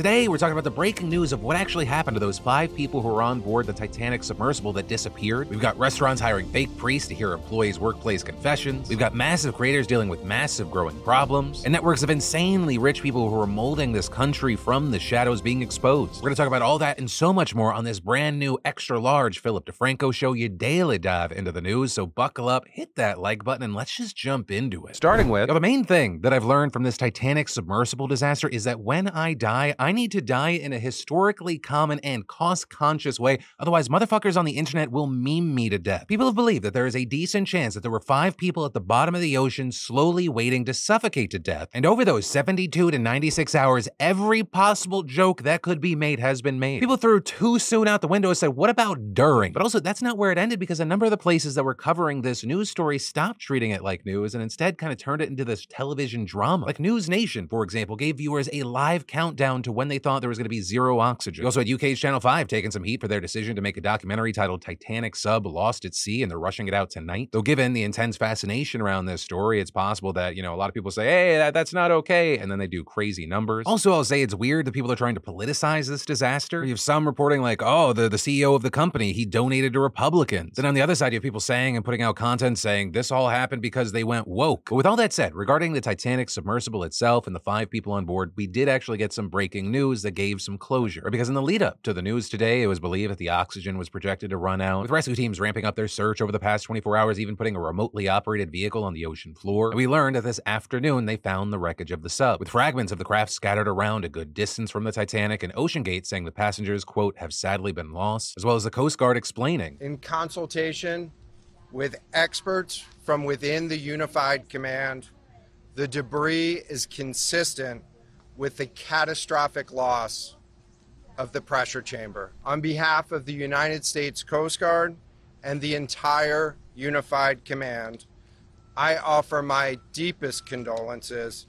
Today, we're talking about the breaking news of what actually happened to those five people who were on board the Titanic submersible that disappeared. We've got restaurants hiring fake priests to hear employees' workplace confessions. We've got massive creators dealing with massive growing problems, and networks of insanely rich people who are molding this country from the shadows being exposed. We're going to talk about all that and so much more on this brand new extra large Philip DeFranco show. You daily dive into the news, so buckle up, hit that like button, and let's just jump into it. Starting with the main thing that I've learned from this Titanic submersible disaster is that when I die, I need to die in a historically common and cost conscious way. Otherwise, motherfuckers on the internet will meme me to death. People have believed that there is a decent chance that there were five people at the bottom of the ocean slowly waiting to suffocate to death. And over those 72 to 96 hours, every possible joke that could be made has been made. People threw too soon out the window and said, What about during? But also, that's not where it ended because a number of the places that were covering this news story stopped treating it like news and instead kind of turned it into this television drama. Like News Nation, for example, gave viewers a live countdown to when they thought there was going to be zero oxygen. You also had UK's Channel 5 taking some heat for their decision to make a documentary titled Titanic Sub Lost at Sea, and they're rushing it out tonight. Though, given the intense fascination around this story, it's possible that, you know, a lot of people say, hey, that, that's not okay, and then they do crazy numbers. Also, I'll say it's weird that people are trying to politicize this disaster. You have some reporting like, oh, the, the CEO of the company, he donated to Republicans. Then on the other side, you have people saying and putting out content saying this all happened because they went woke. But with all that said, regarding the Titanic submersible itself and the five people on board, we did actually get some breaking news that gave some closure. Because in the lead up to the news today, it was believed that the oxygen was projected to run out, with rescue teams ramping up their search over the past 24 hours, even putting a remotely operated vehicle on the ocean floor. And we learned that this afternoon they found the wreckage of the sub, with fragments of the craft scattered around a good distance from the Titanic, and OceanGate saying the passengers, quote, have sadly been lost, as well as the Coast Guard explaining. In consultation with experts from within the Unified Command, the debris is consistent with the catastrophic loss of the pressure chamber. On behalf of the United States Coast Guard and the entire Unified Command, I offer my deepest condolences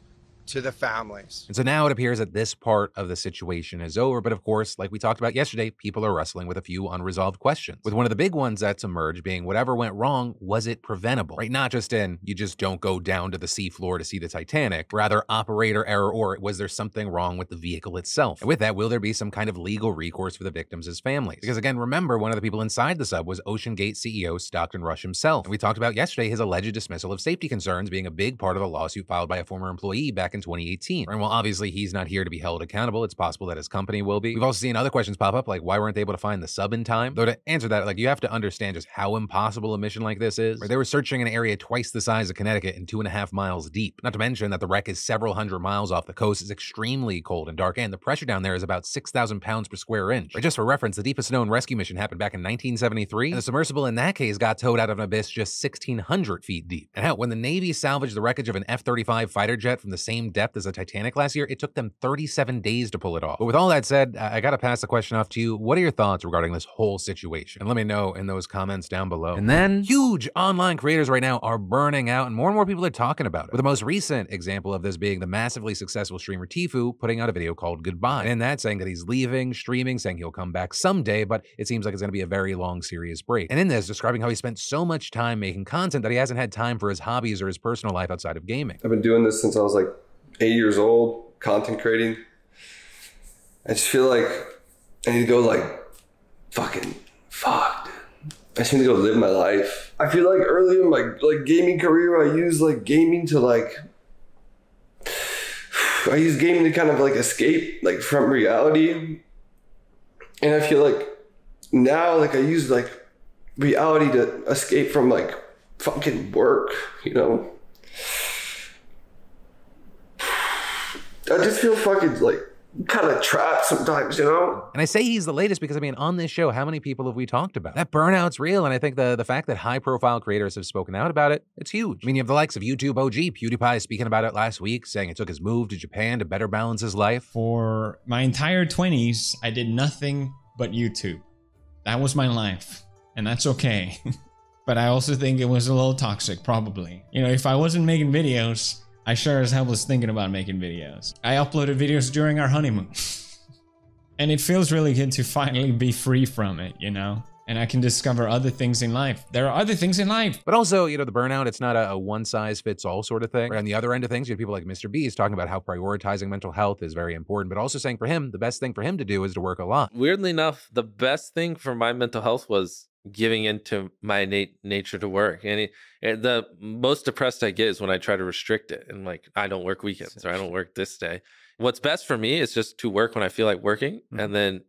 to the families. And so now it appears that this part of the situation is over. But of course, like we talked about yesterday, people are wrestling with a few unresolved questions. With one of the big ones that's emerged being whatever went wrong, was it preventable? Right? Not just in you just don't go down to the seafloor to see the Titanic, rather operator error, or was there something wrong with the vehicle itself? And with that, will there be some kind of legal recourse for the victims as families? Because again, remember, one of the people inside the sub was OceanGate CEO Stockton Rush himself. And we talked about yesterday his alleged dismissal of safety concerns being a big part of the lawsuit filed by a former employee back in 2018. And while obviously he's not here to be held accountable, it's possible that his company will be. We've also seen other questions pop up, like why weren't they able to find the sub in time? Though to answer that, like you have to understand just how impossible a mission like this is. Right? They were searching an area twice the size of Connecticut and two and a half miles deep. Not to mention that the wreck is several hundred miles off the coast, is extremely cold and dark, and the pressure down there is about 6,000 pounds per square inch. Right? Just for reference, the deepest known rescue mission happened back in 1973, and the submersible in that case got towed out of an abyss just 1,600 feet deep. And hell, when the Navy salvaged the wreckage of an F 35 fighter jet from the same depth as the Titanic last year, it took them 37 days to pull it off. But with all that said, I I gotta pass the question off to you. What are your thoughts regarding this whole situation? And let me know in those comments down below. And then, huge online creators right now are burning out, and more and more people are talking about it. With the most recent example of this being the massively successful streamer Tfue putting out a video called Goodbye. And in that, saying that he's leaving, streaming, saying he'll come back someday, but it seems like it's gonna be a very long, serious break. And in this, describing how he spent so much time making content that he hasn't had time for his hobbies or his personal life outside of gaming. I've been doing this since I was like eight years old, content creating. I just feel like I need to go like fucking fuck. dude. I just need to go live my life. I feel like early in my like gaming career, I used like gaming to like I use gaming to kind of like escape like from reality. And I feel like now like I use like reality to escape from like fucking work, you know. I just feel fucking like kind of trapped sometimes, you know? And I say he's the latest because I mean, on this show, how many people have we talked about? That burnout's real, and I think the the fact that high profile creators have spoken out about it, it's huge. I mean, you have the likes of YouTube OG, PewDiePie speaking about it last week, saying it took his move to Japan to better balance his life. For my entire 20s, I did nothing but YouTube. That was my life, and that's okay. but I also think it was a little toxic, probably. You know, if I wasn't making videos, I sure as hell was thinking about making videos. I uploaded videos during our honeymoon. and it feels really good to finally be free from it, you know? and I can discover other things in life. There are other things in life. But also, you know, the burnout, it's not a, a one size fits all sort of thing. Right on the other end of things, you have people like Mr. Beast talking about how prioritizing mental health is very important, but also saying for him, the best thing for him to do is to work a lot. Weirdly enough, the best thing for my mental health was giving into my innate nature to work. And it, it- the most depressed I get is when I try to restrict it and like I don't work weekends or I don't work this day. What's best for me is just to work when I feel like working Mhm. and then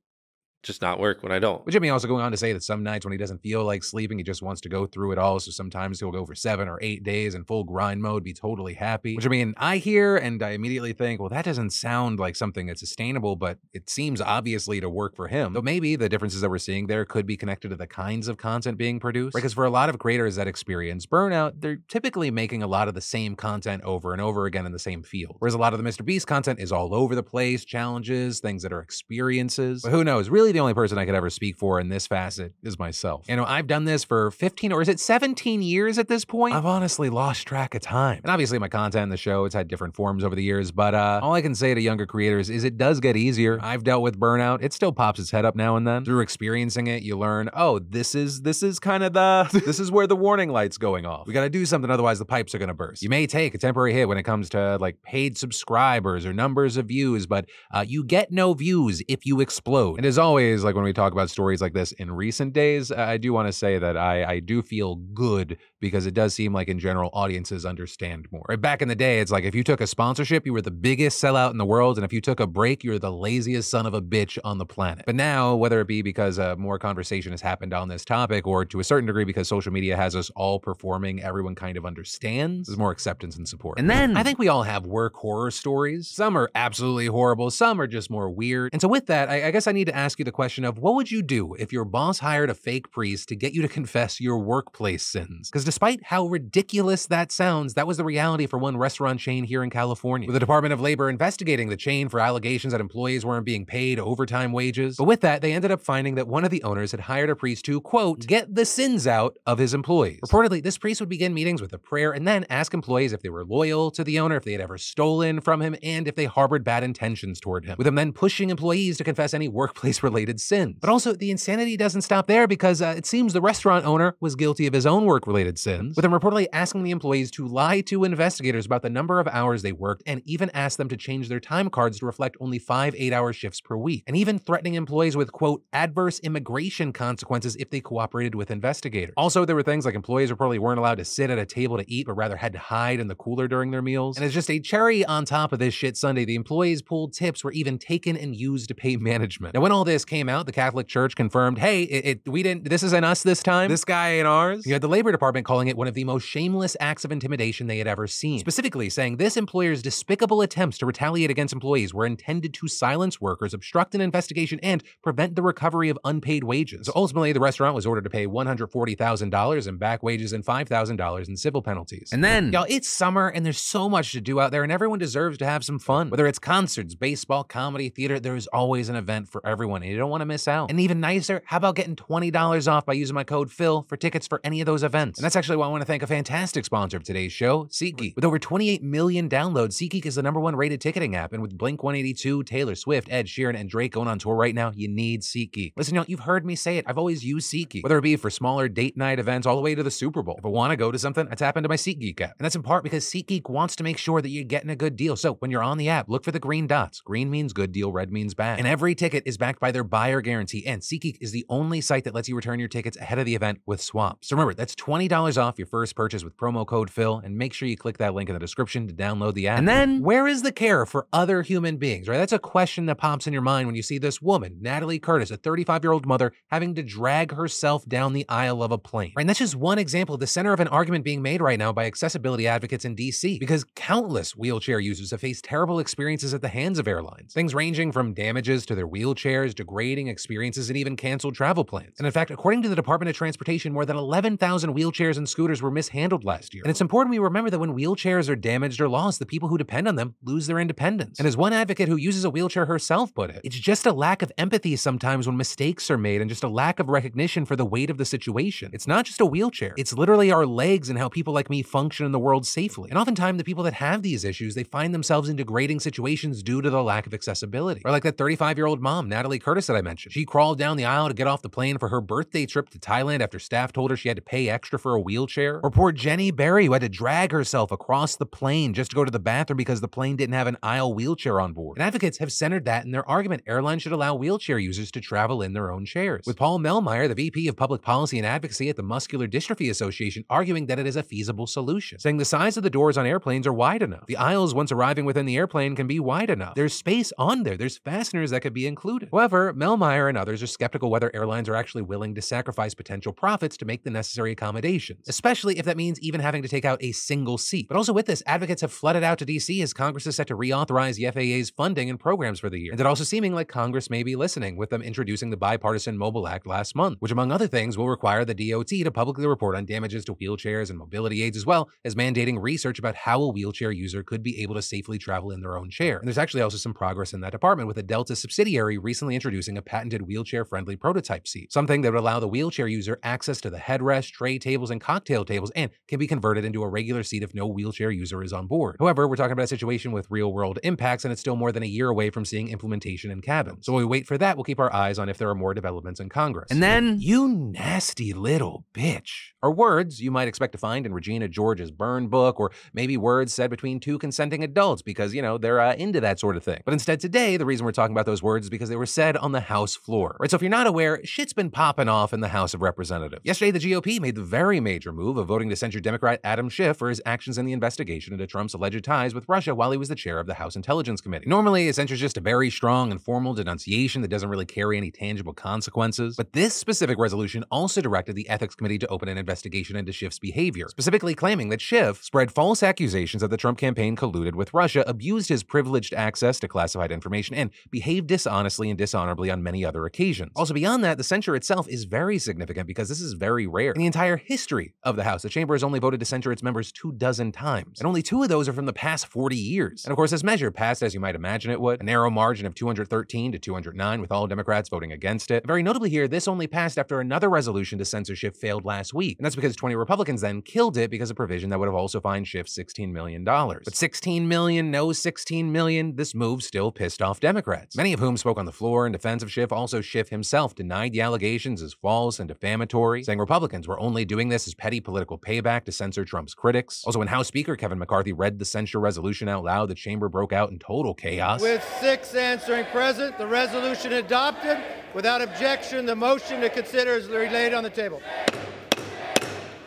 just not work when I don't. But Jimmy also going on to say that some nights when he doesn't feel like sleeping, he just wants to go through it all. So sometimes he'll go for seven or eight days in full grind mode, be totally happy. Which I mean, I hear and I immediately think, well, that doesn't sound like something that's sustainable, but it seems obviously to work for him. Though maybe the differences that we're seeing there could be connected to the kinds of content being produced. Because for a lot of creators that experience burnout, they're typically making a lot of the same content over and over again in the same field. Whereas a lot of the Mr. Beast content is all over the place, challenges, things that are experiences. But who knows? Really, the only person I could ever speak for in this facet is myself. You know, I've done this for 15 or is it 17 years at this point? I've honestly lost track of time. And obviously, my content in the show, it's had different forms over the years, but uh, all I can say to younger creators is it does get easier. I've dealt with burnout. It still pops its head up now and then. Through experiencing it, you learn, oh, this is this is kind of the this is where the warning light's going off. We got to do something otherwise the pipes are going to burst. You may take a temporary hit when it comes to like paid subscribers or numbers of views, but uh, you get no views if you explode. And as always, like when we talk about stories like this in recent days, I do want to say that I, I do feel good because it does seem like in general audiences understand more. Back in the day, it's like if you took a sponsorship, you were the biggest sellout in the world, and if you took a break, you're the laziest son of a bitch on the planet. But now, whether it be because uh, more conversation has happened on this topic, or to a certain degree because social media has us all performing, everyone kind of understands. There's more acceptance and support. And then I think we all have work horror stories. Some are absolutely horrible, some are just more weird. And so, with that, I, I guess I need to ask you the question of what would you do if your boss hired a fake priest to get you to confess your workplace sins? Because despite how ridiculous that sounds, that was the reality for one restaurant chain here in California, with the Department of Labor investigating the chain for allegations that employees weren't being paid overtime wages. But with that, they ended up finding that one of the owners had hired a priest to, quote, get the sins out of his employees. Reportedly, this priest would begin meetings with a prayer and then ask employees if they were loyal to the owner, if they had ever stolen from him, and if they harbored bad intentions toward him, with him then pushing employees to confess any workplace related sins. But also, the insanity doesn't stop there because uh, it seems the restaurant owner was guilty of his own work related sins, with him reportedly asking the employees to lie to investigators about the number of hours they worked and even asked them to change their time cards to reflect only five eight hour shifts per week, and even threatening employees with, quote, adverse immigration consequences if they cooperated with investigators. Also, there were things like employees reportedly weren't allowed to sit at a table to eat, but rather had to hide in the cooler during their meals. And as just a cherry on top of this shit sundae, the employees pulled tips were even taken and used to pay management. Now, when all this came out, the Catholic Church confirmed, hey, it, it we didn't, this isn't us this time. This guy ain't ours. You had the Labor Department calling it one of the most shameless acts of intimidation they had ever seen. Specifically saying this employer's despicable attempts to retaliate against employees were intended to silence workers, obstruct an investigation, and prevent the recovery of unpaid wages. So ultimately, the restaurant was ordered to pay $140,000 in back wages and $5,000 in civil penalties. And then, y'all, it's summer and there's so much to do out there, and everyone deserves to have some fun. Whether it's concerts, baseball, comedy, theater, there's always an event for everyone, and you don't want to miss out. And even nicer, how about getting $20 off by using my code PHIL for tickets for any of those events? That's actually why I want to thank a fantastic sponsor of today's show, SeatGeek. With over 28 million downloads, SeatGeek is the number one rated ticketing app, and with Blink 182, Taylor Swift, Ed Sheeran, and Drake going on tour right now, you need SeatGeek. Listen, y'all, you've heard me say it. I've always used SeatGeek, whether it be for smaller date night events all the way to the Super Bowl. If I want to go to something, I tap into my SeatGeek app. And that's in part because SeatGeek wants to make sure that you're getting a good deal. So when you're on the app, look for the green dots. Green means good deal, red means bad. And every ticket is backed by their buyer guarantee. And SeatGeek is the only site that lets you return your tickets ahead of the event with swaps. So remember, that's $20 off your first purchase with promo code PHIL. And make sure you click that link in the description to download the app. And then, where is the care for other human beings, right? That's a question that pops in your mind when you see this woman, Natalie Curtis, a 35 year old mother, having to drag herself down the aisle of a plane. Right? And that's just one example, of the center of an argument being made right now by accessibility advocates in DC, because countless wheelchair users have faced terrible experiences at the hands of airlines. Things ranging from damages to their wheelchairs, degrading experiences, and even canceled travel plans. And in fact, according to the Department of Transportation, more than 11,000 wheelchairs and scooters were mishandled last year. And it's important we remember that when wheelchairs are damaged or lost, the people who depend on them lose their independence. And as one advocate who uses a wheelchair herself put it, it's just a lack of empathy sometimes when mistakes are made and just a lack of recognition for the weight of the situation. It's not just a wheelchair, it's literally our legs and how people like me function in the world safely. And oftentimes, the people that have these issues, they find themselves in degrading situations due to the lack of accessibility. Or like that 35 year old mom, Natalie Curtis that I mentioned. She crawled down the aisle to get off the plane for her birthday trip to Thailand after staff told her she had to pay extra for a wheelchair. Or poor Jenny Berry, who had to drag herself across the plane just to go to the bathroom because the plane didn't have an aisle wheelchair on board. And advocates have centered that in their argument. Airlines should allow wheelchair users to travel in their own chairs. With Paul Melmeyer, the VP of Public Policy and Advocacy at the Muscular Dystrophy Association, arguing that it is a feasible solution, saying the size of the doors on airplanes are wide enough. The aisles, once arriving within the airplane, can be wide enough. There's space on there. There's fasteners that could be included. However, Mehlmeyer and others are skeptical whether airlines are actually willing to sacrifice potential profits to make the necessary accommodations, especially if that means even having to take out a single seat. But also with this, advocates have flooded out to DC as Congress is set to reauthorize the FAA's funding and programs for the year. And it also seeming like Congress may be listening, with them introducing the Bipartisan Mobile Act last month, which among other things will require the DOT to publicly report on damages to wheelchairs and mobility aids, as well as mandating research about how a wheelchair user could be able to safely travel in their own chair. And there's actually also some progress in that department, with a Delta subsidiary recently introducing a patented wheelchair friendly prototype seat, something that would allow the wheelchair user access to the headrest, tray tables, and cocktail tables, and can be converted into a regular seat if no wheelchair user is on board. However, we're talking about a situation with real world impacts, and it's still more than a year away from seeing implementation in cabins. So while we wait for that, we'll keep our eyes on if there are more developments in Congress. And then, you nasty little bitch. Are words you might expect to find in Regina George's burn book, or maybe words said between two consenting adults because, you know, they're uh, into that sort of thing. But instead, today, the reason we're talking about those words is because they were said on the House floor. Right, so if you're not aware, shit's been popping off in the House of Representatives. Yesterday, the GOP made the very major move of voting to censure Democrat Adam Schiff for his actions in the investigation into Trump's alleged ties with Russia while he was the chair of the House Intelligence Committee. Normally, a censure is just a very strong and formal denunciation that doesn't really carry any tangible consequences. But this specific resolution also directed the Ethics Committee to open an investigation into Schiff's behavior, specifically claiming that Schiff spread false accusations that the Trump campaign colluded with Russia, abused his privileged access to classified information, and behaved dishonestly and dishonorably on many other occasions. Also, beyond that, the censure itself is very significant because this is very rare. In the entire history of the House, the chamber has only voted to censure its members two dozen times, and only two of those are from the past 40 years. And of course, this measure passed as you might imagine it would, a narrow margin of 213 to 209, with all Democrats voting against it. Very notably here, this only passed after another resolution to censorship failed last week, and that's because 20 Republicans then killed it because of provision that would have also fined Schiff $16 million. But 16 million, no 16 million, this move still pissed off Democrats, many of whom spoke on the floor in defense of Schiff. Also, Schiff himself denied the allegations as false and defamatory, saying Republicans were only doing this as petty political payback to censor Trump's critics. Also, when House Speaker Kevin McCarthy read the censure resolution out loud, the chamber broke out in total chaos. With six answering present, the resolution adopted. Without objection, the motion to consider is laid on the table.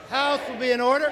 House will be in order.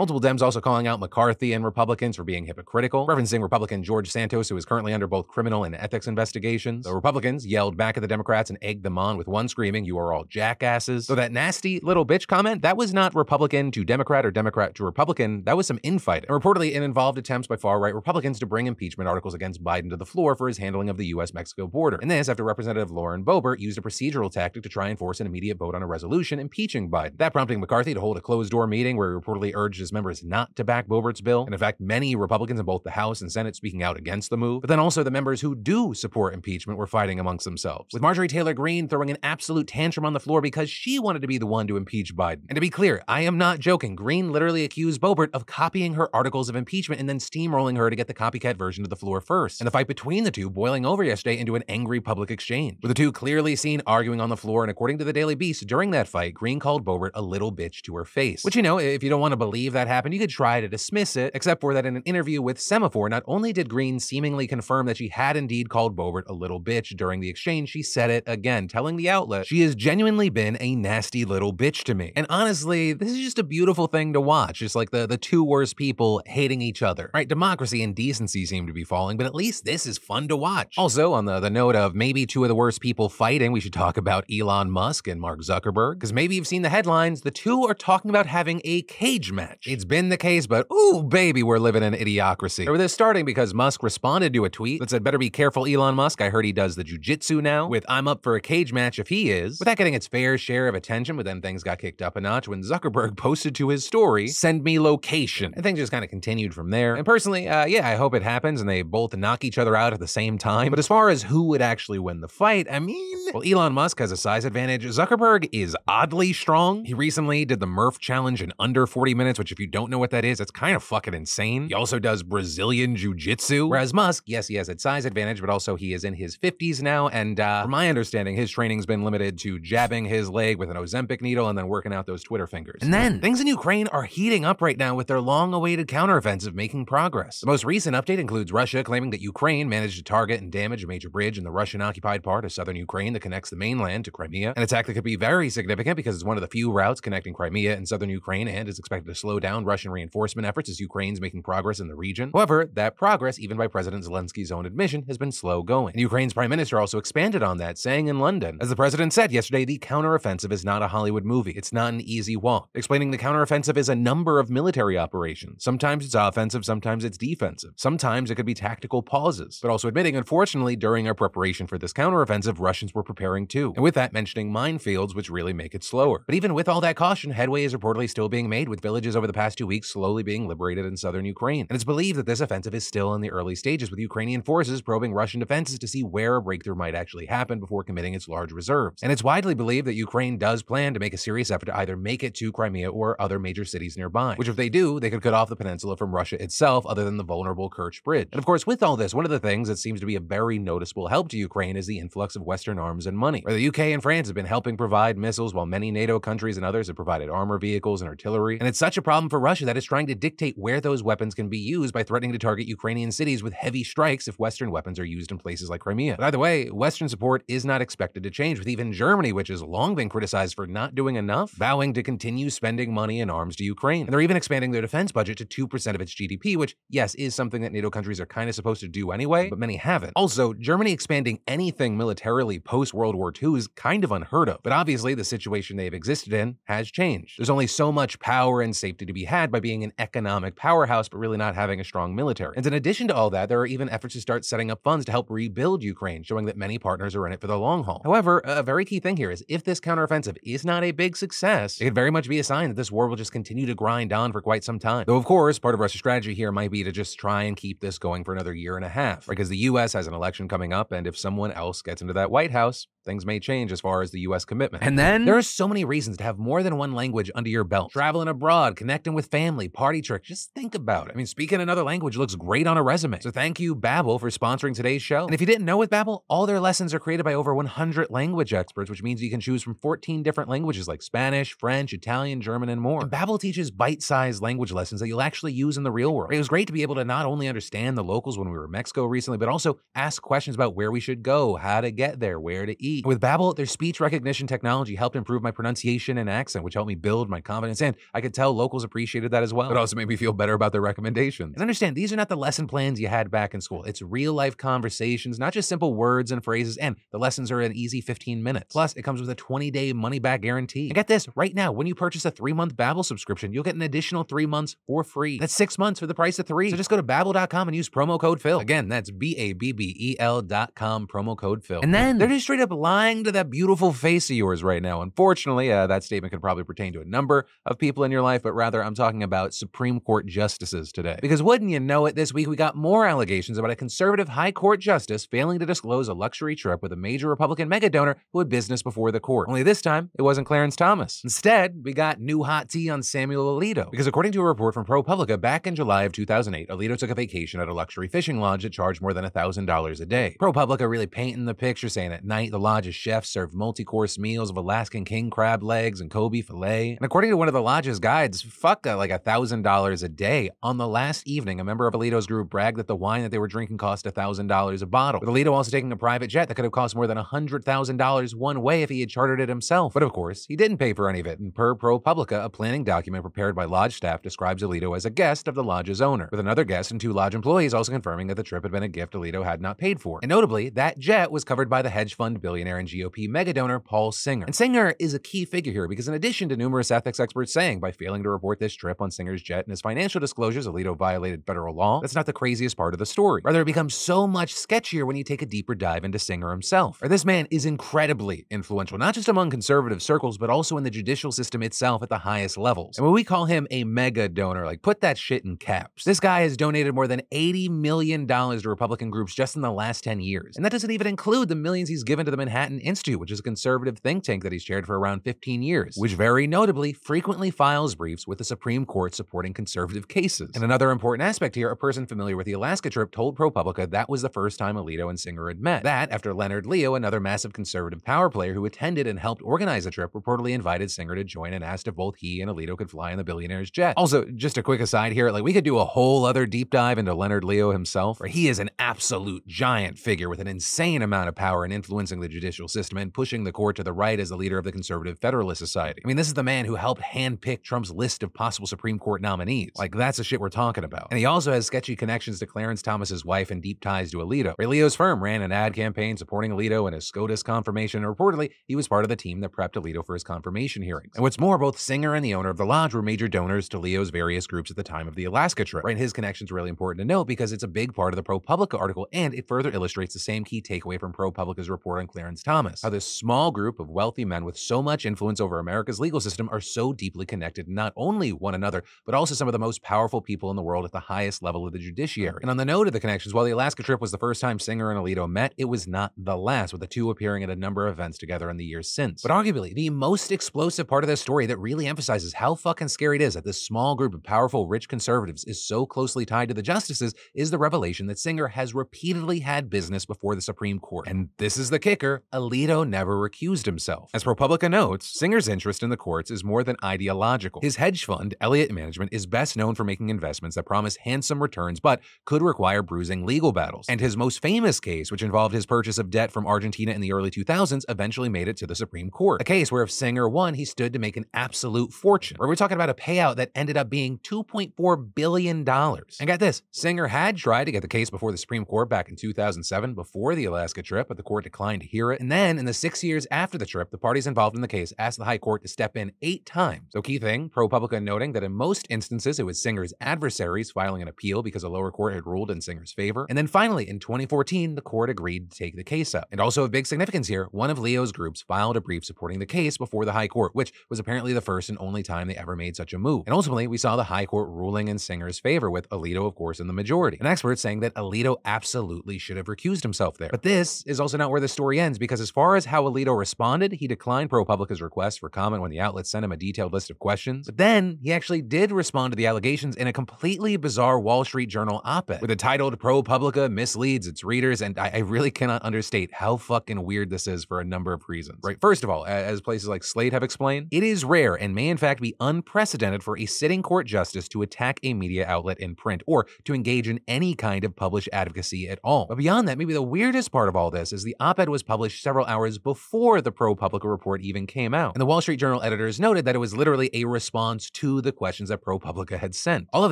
Multiple Dems also calling out McCarthy and Republicans for being hypocritical, referencing Republican George Santos, who is currently under both criminal and ethics investigations. The Republicans yelled back at the Democrats and egged them on with one screaming, You are all jackasses. So that nasty little bitch comment, that was not Republican to Democrat or Democrat to Republican, that was some infighting. And reportedly, it involved attempts by far right Republicans to bring impeachment articles against Biden to the floor for his handling of the U.S. Mexico border. And this after Representative Lauren Boebert used a procedural tactic to try and force an immediate vote on a resolution impeaching Biden. That prompting McCarthy to hold a closed door meeting where he reportedly urged his members not to back Boebert's bill. And in fact, many Republicans in both the House and Senate speaking out against the move. But then also the members who do support impeachment were fighting amongst themselves, with Marjorie Taylor Greene throwing an absolute tantrum on the floor because she wanted to be the one to impeach Biden. And to be clear, I am not joking. Greene literally accused Boebert of copying her articles of impeachment and then steamrolling her to get the copycat version to the floor first. And the fight between the two boiling over yesterday into an angry public exchange, with the two clearly seen arguing on the floor. And according to the Daily Beast, during that fight, Greene called Boebert a little bitch to her face. Which, you know, if you don't want to believe that happened, you could try to dismiss it, except for that in an interview with Semafor, not only did Greene seemingly confirm that she had indeed called Boebert a little bitch during the exchange, she said it again, telling the outlet she has genuinely been a nasty little bitch to me. And honestly, this is just a beautiful thing to watch. Just like the, the two worst people hating each other. Right? Democracy and decency seem to be falling, but at least this is fun to watch. Also, on the, the note of maybe two of the worst people fighting, we should talk about Elon Musk and Mark Zuckerberg. Because maybe you've seen the headlines, the two are talking about having a cage match. It's been the case, but ooh, baby, we're living in idiocracy. Or this starting because Musk responded to a tweet that said, better be careful, Elon Musk. I heard he does the jujitsu now, with I'm up for a cage match if he is, without getting its fair share of attention, but then things got kicked up a notch when Zuckerberg posted to his story, send me location. And things just kind of continued from there. And personally, uh, yeah, I hope it happens and they both knock each other out at the same time. But as far as who would actually win the fight, I mean, Well, Elon Musk has a size advantage. Zuckerberg is oddly strong. He recently did the Murph challenge in under 40 minutes, which, if you don't know what that is, that's kind of fucking insane. He also does Brazilian Jiu Jitsu. Whereas Musk, yes, he has a size advantage, but also he is in his 50s now. And uh, from my understanding, his training's been limited to jabbing his leg with an Ozempic needle and then working out those Twitter fingers. And then things in Ukraine are heating up right now with their long awaited counteroffensive making progress. The most recent update includes Russia claiming that Ukraine managed to target and damage a major bridge in the Russian occupied part of southern Ukraine that connects the mainland to Crimea. An attack that could be very significant because it's one of the few routes connecting Crimea and southern Ukraine and is expected to slow down Russian reinforcement efforts as Ukraine's making progress in the region. However, that progress, even by President Zelensky's own admission, has been slow going. And Ukraine's prime minister also expanded on that, saying in London, as the president said yesterday, the counteroffensive is not a Hollywood movie. It's not an easy walk. Explaining the counteroffensive is a number of military operations. Sometimes it's offensive, sometimes it's defensive. Sometimes it could be tactical pauses. But also admitting, unfortunately, during our preparation for this counteroffensive, Russians were preparing too. And with that, mentioning minefields, which really make it slower. But even with all that caution, headway is reportedly still being made, with villages over the past two weeks slowly being liberated in southern Ukraine. And it's believed that this offensive is still in the early stages, with Ukrainian forces probing Russian defenses to see where a breakthrough might actually happen before committing its large reserves. And it's widely believed that Ukraine does plan to make a serious effort to either make it to Crimea or other major cities nearby, which if they do, they could cut off the peninsula from Russia itself, other than the vulnerable Kerch Bridge. And of course, with all this, one of the things that seems to be a very noticeable help to Ukraine is the influx of Western arms and money. Where the UK and France have been helping provide missiles, while many NATO countries and others have provided armor vehicles and artillery. And it's such a problem for Russia that is trying to dictate where those weapons can be used by threatening to target Ukrainian cities with heavy strikes if Western weapons are used in places like Crimea. But either way, Western support is not expected to change, with even Germany, which has long been criticized for not doing enough, vowing to continue spending money and arms to Ukraine. And they're even expanding their defense budget to 2% of its GDP, which, yes, is something that NATO countries are kind of supposed to do anyway, but many haven't. Also, Germany expanding anything militarily post World War II is kind of unheard of. But obviously, the situation they've existed in has changed. There's only so much power and safety to be had by being an economic powerhouse, but really not having a strong military. And in addition to all that, there are even efforts to start setting up funds to help rebuild Ukraine, showing that many partners are in it for the long haul. However, a very key thing here is if this counteroffensive is not a big success, it could very much be a sign that this war will just continue to grind on for quite some time. Though, of course, part of Russia's strategy here might be to just try and keep this going for another year and a half, because the US has an election coming up, and if someone else gets into that White House, things may change as far as the US commitment. And then there are so many reasons to have more than one language under your belt. Traveling abroad, connecting with family, party tricks. Just think about it. I mean, speaking another language looks great on a resume. So thank you, Babbel, for sponsoring today's show. And if you didn't know with Babbel, all their lessons are created by over 100 language experts, which means you can choose from 14 different languages like Spanish, French, Italian, German, and more. And Babbel teaches bite-sized language lessons that you'll actually use in the real world. It was great to be able to not only understand the locals when we were in Mexico recently, but also ask questions about where we should go, how to get there, where to eat. With Babbel, their speech recognition technology helped improve my pronunciation and accent, which helped me build my confidence. And I could tell locals appreciated that as well. It also made me feel better about their recommendations. And understand, these are not the lesson plans you had back in school. It's real life conversations, not just simple words and phrases. And the lessons are an easy 15 minutes. Plus, it comes with a 20 day money back guarantee. And get this right now, when you purchase a three month Babbel subscription, you'll get an additional three months for free. That's six months for the price of three. So just go to babbel.com and use promo code Phil. Again, that's B A B B E L.com, promo code Phil. And then they're just straight up lying to that beautiful face of yours right now. Unfortunately, uh, that statement could probably pertain to a number of people in your life, but rather I'm talking about Supreme Court justices today. Because wouldn't you know it, this week we got more allegations about a conservative high court justice failing to disclose a luxury trip with a major Republican mega donor who had business before the court. Only this time, it wasn't Clarence Thomas. Instead, we got new hot tea on Samuel Alito. Because according to a report from ProPublica, back in July of 2008, Alito took a vacation at a luxury fishing lodge that charged more than $1,000 a day. ProPublica really painting the picture, saying at night the lodge's chefs served multi-course meals of Alaskan king crab legs and Kobe filet. And according to one of the lodge's guides, fuck uh, like $1,000 a day. On the last evening, a member of Alito's group bragged that the wine that they were drinking cost $1,000 a bottle. With Alito also taking a private jet that could have cost more than $100,000 one way if he had chartered it himself. But of course, he didn't pay for any of it. And per ProPublica, a planning document prepared by lodge staff describes Alito as a guest of the lodge's owner, with another guest and two lodge employees also confirming that the trip had been a gift Alito had not paid for. And notably, that jet was covered by the hedge fund billionaire and GOP mega donor Paul Singer. And Singer is a key figure here because in addition to numerous ethics experts saying by failing to report this trip on Singer's jet and his financial disclosures, Alito violated federal law, that's not the craziest part of the story. Rather, it becomes so much sketchier when you take a deeper dive into Singer himself. Or this man is incredibly influential, not just among conservative circles, but also in the judicial system itself at the highest levels. And when we call him a mega donor, like put that shit in caps. This guy has donated more than $80 million to Republican groups just in the last 10 years. And that doesn't even include the millions he's given to them in Manhattan Institute, which is a conservative think tank that he's chaired for around 15 years, which very notably frequently files briefs with the Supreme Court supporting conservative cases. And another important aspect here, a person familiar with the Alaska trip told ProPublica that was the first time Alito and Singer had met. That after Leonard Leo, another massive conservative power player who attended and helped organize the trip, reportedly invited Singer to join and asked if both he and Alito could fly in the billionaire's jet. Also, just a quick aside here, like we could do a whole other deep dive into Leonard Leo himself, where he is an absolute giant figure with an insane amount of power in influencing the judicial system and pushing the court to the right as the leader of the Conservative Federalist Society. I mean, this is the man who helped handpick Trump's list of possible Supreme Court nominees. Like, that's the shit we're talking about. And he also has sketchy connections to Clarence Thomas's wife and deep ties to Alito. Ray Leo's firm ran an ad campaign supporting Alito in his SCOTUS confirmation, and reportedly, he was part of the team that prepped Alito for his confirmation hearings. And what's more, both Singer and the owner of the lodge were major donors to Leo's various groups at the time of the Alaska trip. Right, and his connection's really important to note because it's a big part of the ProPublica article, and it further illustrates the same key takeaway from ProPublica's report on Clarence Thomas. How this small group of wealthy men with so much influence over America's legal system are so deeply connected, not only one another, but also some of the most powerful people in the world at the highest level of the judiciary. Hmm. And on the note of the connections, while the Alaska trip was the first time Singer and Alito met, it was not the last, with the two appearing at a number of events together in the years since. But arguably, the most explosive part of this story that really emphasizes how fucking scary it is that this small group of powerful, rich conservatives is so closely tied to the justices is the revelation that Singer has repeatedly had business before the Supreme Court. And this is the kicker Alito never recused himself. As ProPublica notes, Singer's interest in the courts is more than ideological. His hedge fund, Elliott Management, is best known for making investments that promise handsome returns but could require bruising legal battles. And his most famous case, which involved his purchase of debt from Argentina in the early 2000s, eventually made it to the Supreme Court. A case where if Singer won, he stood to make an absolute fortune. Where we're talking about a payout that ended up being $2.4 billion. And get this Singer had tried to get the case before the Supreme Court back in 2007 before the Alaska trip, but the court declined to hear And then in the six years after the trip, the parties involved in the case asked the High Court to step in eight times. So, key thing ProPublica noting that in most instances it was Singer's adversaries filing an appeal because a lower court had ruled in Singer's favor. And then finally, in 2014, the court agreed to take the case up. And also of big significance here, one of Leo's groups filed a brief supporting the case before the High Court, which was apparently the first and only time they ever made such a move. And ultimately, we saw the High Court ruling in Singer's favor, with Alito, of course, in the majority. An expert saying that Alito absolutely should have recused himself there. But this is also not where the story ends, because as far as how Alito responded, he declined ProPublica's request for comment when the outlet sent him a detailed list of questions. But then he actually did respond to the allegations in a completely bizarre Wall Street Journal op ed with a titled ProPublica Misleads Its Readers. And I, I really cannot understate how fucking weird this is for a number of reasons. Right. First of all, as places like Slate have explained, it is rare and may in fact be unprecedented for a sitting court justice to attack a media outlet in print or to engage in any kind of published advocacy at all. But beyond that, maybe the weirdest part of all this is the op ed was published several hours before the ProPublica report even came out. And the Wall Street Journal editors noted that it was literally a response to the questions that ProPublica had sent. All of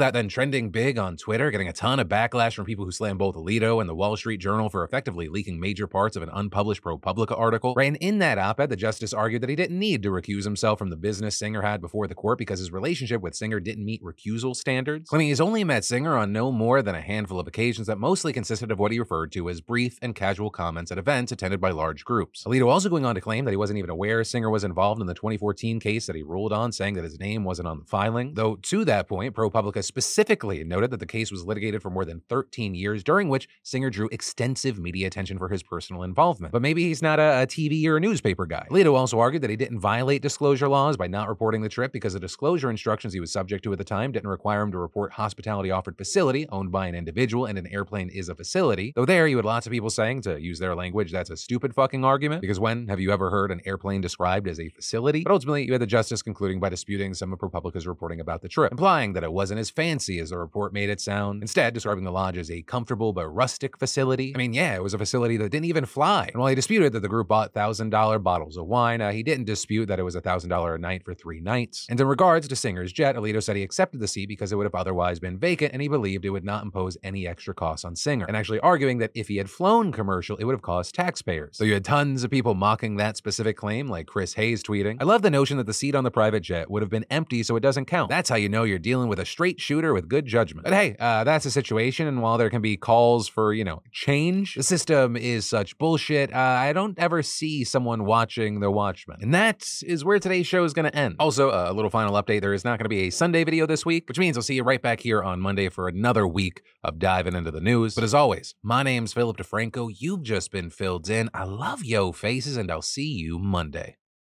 that then trending big on Twitter, getting a ton of backlash from people who slammed both Alito and the Wall Street Journal for effectively leaking major parts of an unpublished ProPublica article. Right, and in that op ed, the justice argued that he didn't need to recuse himself from the business Singer had before the court because his relationship with Singer didn't meet recusal standards, claiming he's only met Singer on no more than a handful of occasions that mostly consisted of what he referred to as brief and casual comments at events attended by large groups. Alito also going on to claim that he wasn't even aware Singer was involved in the 2014 case that he ruled on, saying that his name wasn't on the filing. Though to that point, ProPublica specifically noted that the case was litigated for more than 13 years, during which Singer drew extensive media attention for his personal involvement. But maybe he's not a, a TV or a newspaper guy. Alito also argued that he didn't violate disclosure laws by not reporting the trip because the disclosure instructions he was subject to at the time didn't require him to report hospitality offered facility owned by an individual and an airplane is a facility. Though there you had lots of people saying, to use their language, that's a stupid fucking argument because when have you ever heard an airplane described as a facility? But ultimately, you had the justice concluding by disputing some of ProPublica's reporting about the trip, implying that it wasn't as fancy as the report made it sound, instead describing the lodge as a comfortable but rustic facility. I mean, yeah, it was a facility that didn't even fly. And while he disputed that the group bought $1,000 bottles of wine, uh, he didn't dispute that it was a $1,000 a night for three nights. And in regards to Singer's jet, Alito said he accepted the seat because it would have otherwise been vacant and he believed it would not impose any extra costs on Singer, and actually arguing that if he had flown commercial, it would have cost taxpayers. So you had tons of people mocking that specific claim, like Chris Hayes tweeting, I love the notion that the seat on the private jet would have been empty so it doesn't count. That's how you know you're dealing with a straight shooter with good judgment. But hey, uh, that's a situation, and while there can be calls for, you know, change, the system is such bullshit. Uh, I don't ever see someone watching The Watchmen. And that is where today's show is going to end. Also, uh, a little final update there is not going to be a Sunday video this week, which means I'll see you right back here on Monday for another week of diving into the news. But as always, my name's Philip DeFranco. You've just been filled in. I love yo faces, and I'll see you Monday.